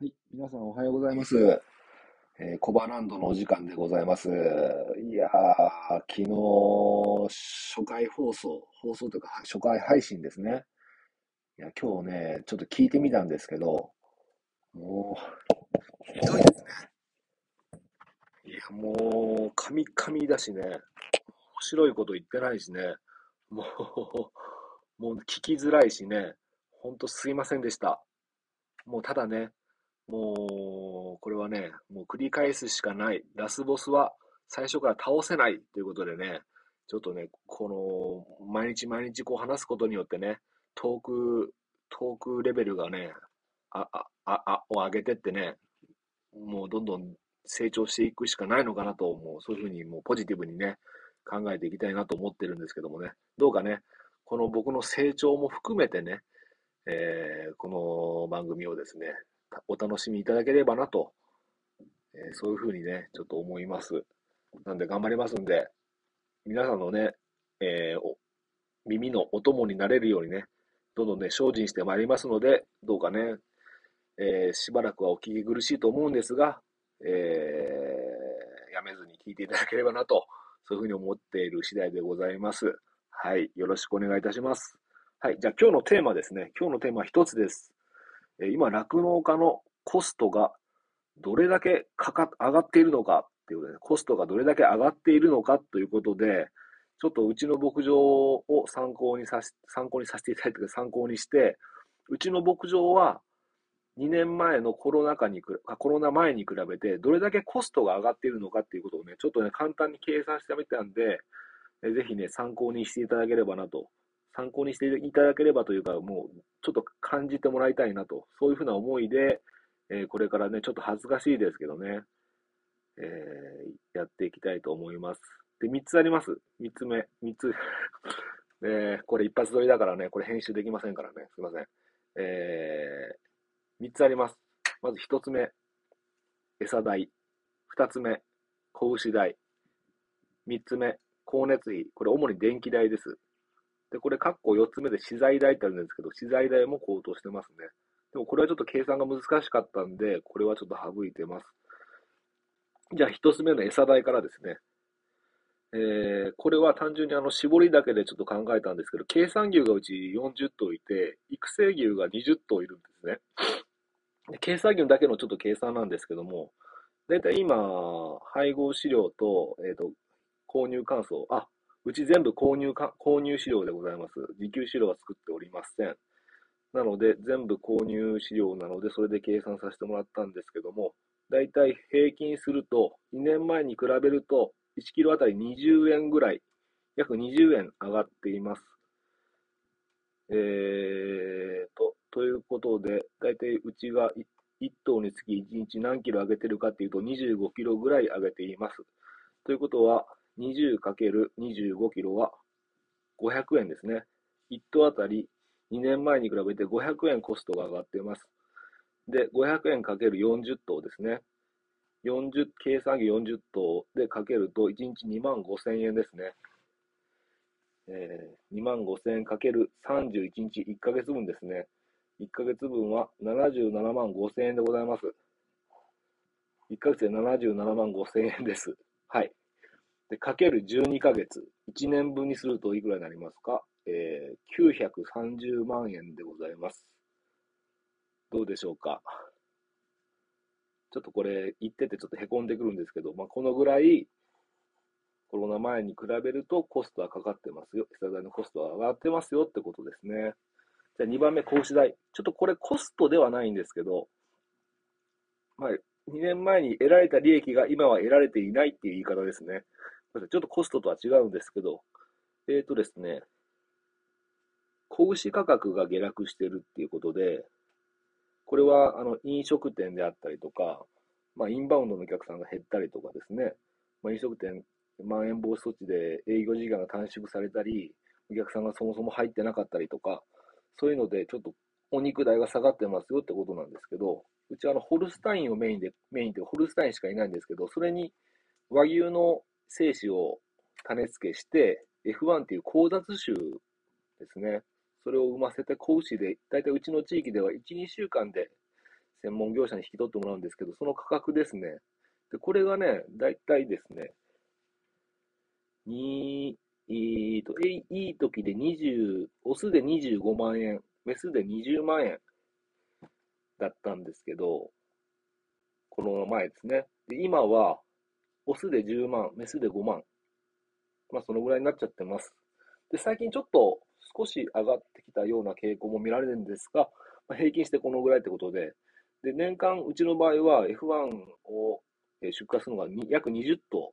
はい、皆さんおはようございます。えー、コバランドのお時間でございます。いやー、昨日、初回放送、放送というか、初回配信ですね。いや、今日ね、ちょっと聞いてみたんですけど、もう、ひどいですね。いや、もう、カミカミだしね、面白いこと言ってないしね、もう、もう聞きづらいしね、ほんとすいませんでした。もうただね、もう、これはね、もう繰り返すしかない。ラスボスは最初から倒せないということでね、ちょっとね、この、毎日毎日こう話すことによってね、トーク、トークレベルがね、あ、あ、あ、を上げてってね、もうどんどん成長していくしかないのかなと、もうそういうふうにもうポジティブにね、考えていきたいなと思ってるんですけどもね、どうかね、この僕の成長も含めてね、えー、この番組をですね、お楽しみいただければなと、えー、そういうふうにね、ちょっと思います。なんで頑張りますんで、皆さんのね、えー、耳のお供になれるようにね、どんどんね、精進してまいりますので、どうかね、えー、しばらくはお聞き苦しいと思うんですが、えー、やめずに聞いていただければなと、そういうふうに思っている次第でございます。はい、よろしくお願いいたします。はい、じゃあ今日のテーマですね。今日のテーマは一つです。今、酪農家のコストがどれだけかか上がっているのかっていうことで、コストがどれだけ上がっているのかということで、ちょっとうちの牧場を参考にさし、参考にさせていただいて、参考にして、うちの牧場は2年前のコロナ禍に、コロナ前に比べて、どれだけコストが上がっているのかっていうことをね、ちょっとね、簡単に計算してみたんで、ぜひね、参考にしていただければなと参考にしていただければというか、もうちょっと感じてもらいたいなと、そういうふうな思いで、えー、これからね、ちょっと恥ずかしいですけどね、えー、やっていきたいと思います。で、3つあります。3つ目、3つ。えー、これ一発撮りだからね、これ編集できませんからね、すいません。えー、3つあります。まず1つ目、餌代。2つ目、子牛代。3つ目、光熱費。これ主に電気代です。で、これ、括弧4つ目で資材代ってあるんですけど、資材代も高騰してますね。でもこれはちょっと計算が難しかったんで、これはちょっと省いてます。じゃあ、1つ目の餌代からですね。えー、これは単純にあの、絞りだけでちょっと考えたんですけど、計算牛がうち40頭いて、育成牛が20頭いるんですね。計算牛だけのちょっと計算なんですけども、だいたい今、配合飼料と、えっ、ー、と、購入乾燥、あ、うち全部購入か、購入資料でございます。自給資料は作っておりません。なので、全部購入資料なので、それで計算させてもらったんですけども、だいたい平均すると、2年前に比べると、1キロあたり20円ぐらい、約20円上がっています。えーと、ということで、だいたいうちが1頭につき1日何キロ上げてるかっていうと、25キロぐらい上げています。ということは、20×25 キロは500円ですね。1頭あたり2年前に比べて500円コストが上がっています。で、500円かける40頭ですね。40、計算機40頭でかけると1日2万5千円ですね。えー、2万5千円かける31日1ヶ月分ですね。1ヶ月分は77万5千円でございます。1ヶ月で77万5千円です。はい。で、かける12ヶ月。1年分にするといくらになりますか？えー、930万円でございます。どうでしょうか？ちょっとこれ言っててちょっと凹んでくるんですけど、まあ、このぐらいコロナ前に比べるとコストはかかってますよ。餌代のコストは上がってますよってことですね。じゃあ2番目、格子代。ちょっとこれコストではないんですけど、まあ、2年前に得られた利益が今は得られていないっていう言い方ですね。ちょっとコストとは違うんですけど、えっ、ー、とですね、子牛価格が下落してるっていうことで、これはあの飲食店であったりとか、まあ、インバウンドのお客さんが減ったりとかですね、まあ、飲食店、まん延防止措置で営業時間が短縮されたり、お客さんがそもそも入ってなかったりとか、そういうのでちょっとお肉代が下がってますよってことなんですけど、うちはあのホルスタインをメインで、メインでホルスタインしかいないんですけど、それに和牛の精子を種付けして、F1 っていう交雑種ですね。それを産ませて子牛で、だいたいうちの地域では1、2週間で専門業者に引き取ってもらうんですけど、その価格ですね。で、これがね、だいたいですね、に、えーと、えいい時で20、オスで25万円、メスで20万円だったんですけど、この前ですね。で今は、オスで10万、メスで5万。まあ、そのぐらいになっちゃってます。で、最近ちょっと少し上がってきたような傾向も見られるんですが、まあ、平均してこのぐらいってことで、で、年間、うちの場合は F1 を出荷するのが約20頭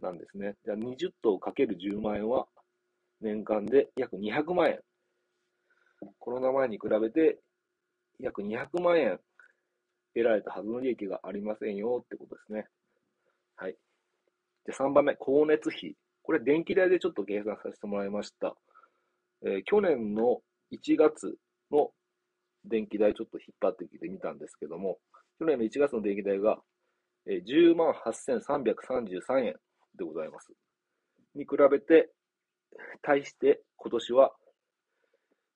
なんですね。じゃあ20頭かける10万円は年間で約200万円。コロナ前に比べて約200万円得られたはずの利益がありませんよってことですね。はい。じゃあ3番目、光熱費。これ電気代でちょっと計算させてもらいました。えー、去年の1月の電気代ちょっと引っ張ってきてみたんですけども、去年の1月の電気代が、えー、10万8333円でございます。に比べて、対して今年は、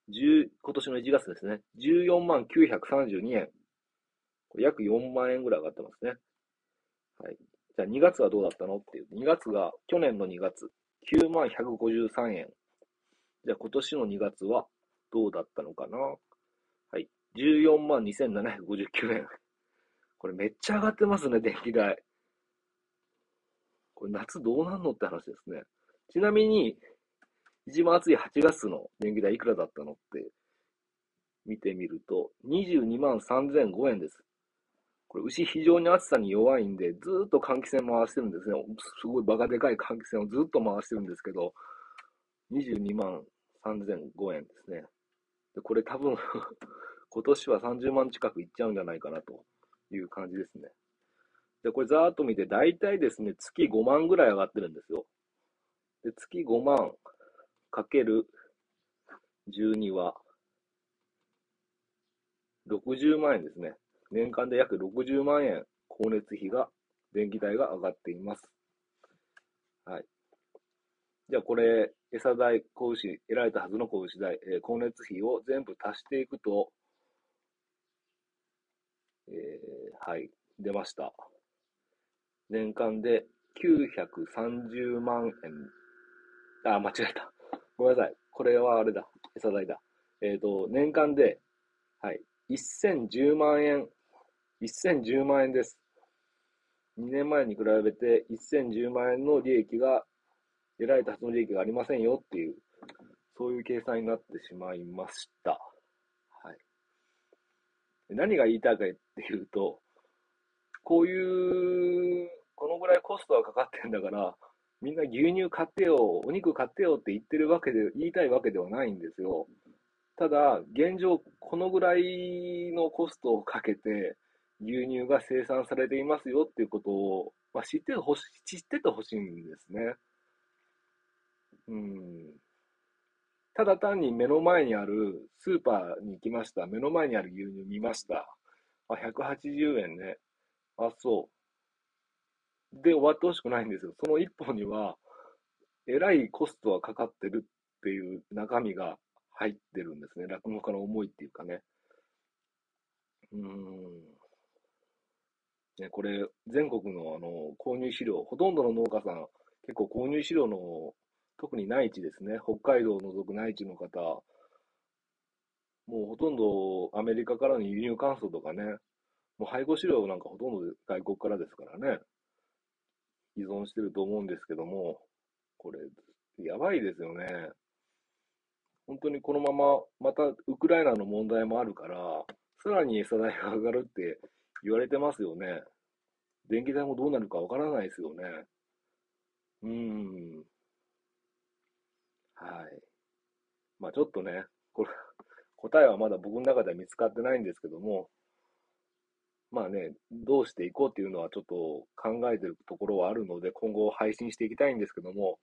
今年の1月ですね、14万932円。これ約4万円ぐらい上がってますね。はい。じゃあ2月はどうだったのっていう。2月が、去年の2月、9万153円。じゃあ今年の2月はどうだったのかなはい。14万2759円。これめっちゃ上がってますね、電気代。これ夏どうなんのって話ですね。ちなみに、一番暑い8月の電気代いくらだったのって見てみると、22万3005円です。これ牛非常に暑さに弱いんで、ずっと換気扇回してるんですね。すごいバカでかい換気扇をずっと回してるんですけど、22万3005円ですね。でこれ多分 今年は30万近くいっちゃうんじゃないかなという感じですね。で、これざーっと見て、大体ですね、月5万ぐらい上がってるんですよ。で、月5万かける12は、60万円ですね。年間で約60万円、光熱費が、電気代が上がっています。はい。じゃあこれ、餌代、子牛、得られたはずの子牛代、えー、光熱費を全部足していくと、えー、はい、出ました。年間で930万円。あ、間違えた。ごめんなさい。これはあれだ。餌代だ。えっ、ー、と、年間で、はい、1010万円。1010万円です。2年前に比べて1010万円の利益が、得られたはずの利益がありませんよっていう、そういう計算になってしまいました。はい。何が言いたいかっていうと、こういうこのぐらいコストがかかってんだから、みんな牛乳買ってよ、お肉買ってよって言ってるわけで、言いたいわけではないんですよ。ただ、現状、このぐらいのコストをかけて、牛乳が生産されていますよっていうことを、まあ、知ってほし知っててほしいんですね。うん。ただ単に目の前にあるスーパーに行きました。目の前にある牛乳見ました。あ、180円ね。あ、そう。で終わってほしくないんですよ。その一本には、えらいコストはかかってるっていう中身が入ってるんですね。落語家の思いっていうかね。うん。ね、これ、全国のあの購入資料、ほとんどの農家さん、結構購入資料の、特に内地ですね、北海道を除く内地の方、もうほとんどアメリカからの輸入乾燥とかね、もう配合飼料なんかほとんど外国からですからね。依存してると思うんですけども、これ、やばいですよね。本当にこのまま、またウクライナの問題もあるから、さらに餌代が上がるって言われてますよね。電気代もどうなるかわからないですよね。うーん。はい。まあちょっとね、これ、答えはまだ僕の中では見つかってないんですけども、まあね、どうしていこうっていうのはちょっと考えてるところはあるので、今後配信していきたいんですけども、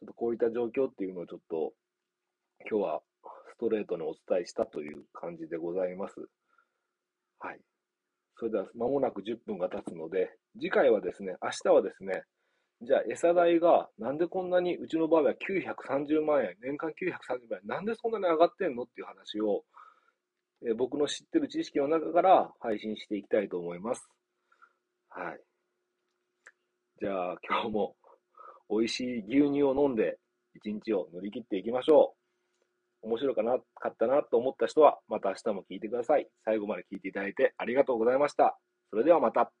ちょっとこういった状況っていうのをちょっと今日はストレートにお伝えしたという感じでございます。はい。それでは間もなく10分が経つので、次回はですね、明日はですね、じゃあ餌代がなんでこんなに、うちの場合は930万円、年間930万円、なんでそんなに上がってんのっていう話を、え僕の知ってる知識の中から配信していきたいと思います。はい。じゃあ今日も美味しい牛乳を飲んで一日を乗り切っていきましょう。面白かなかったなと思った人はまた明日も聞いてください。最後まで聞いていただいてありがとうございました。それではまた。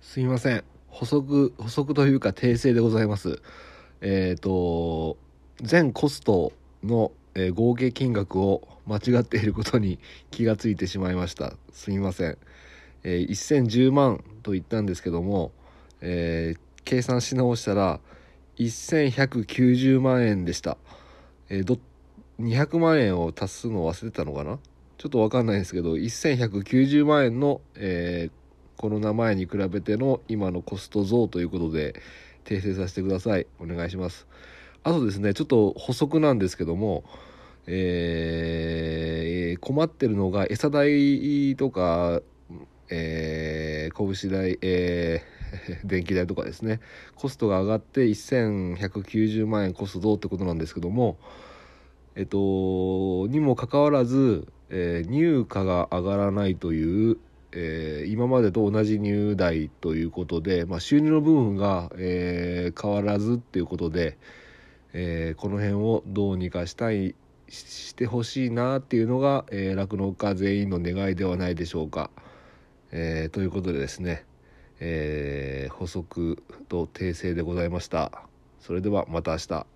すみません補足補足というか訂正でございますえっ、と全コストの、えー合計金額を間違っていることに気がついてしまいましたすみません、えー1010万と言ったんですけども、えー計算し直したら1190万円でした、えーど200万円を足すの忘れてたのかな？ちょっとわかんないですけど1190万円の、えーコロナ前に比べての今のコスト増ということで訂正させてください。お願いします。あとですねちょっと補足なんですけどもえー困ってるのが餌代とか、えー、拳代、えー 電気代とかですねコストが上がって1190万円コスト増ってことなんですけどもえっとにもかかわらず、えー入荷が上がらないという、えー今までと同じ入代ということで、まあ、収入の部分が、えー変わらずっていうことで、えこの辺をどうにかしたいししてほしいなっていうのがえー酪農、家全員の願いではないでしょうか。えーということでですね、えー補足と訂正でございました。それではまた明日。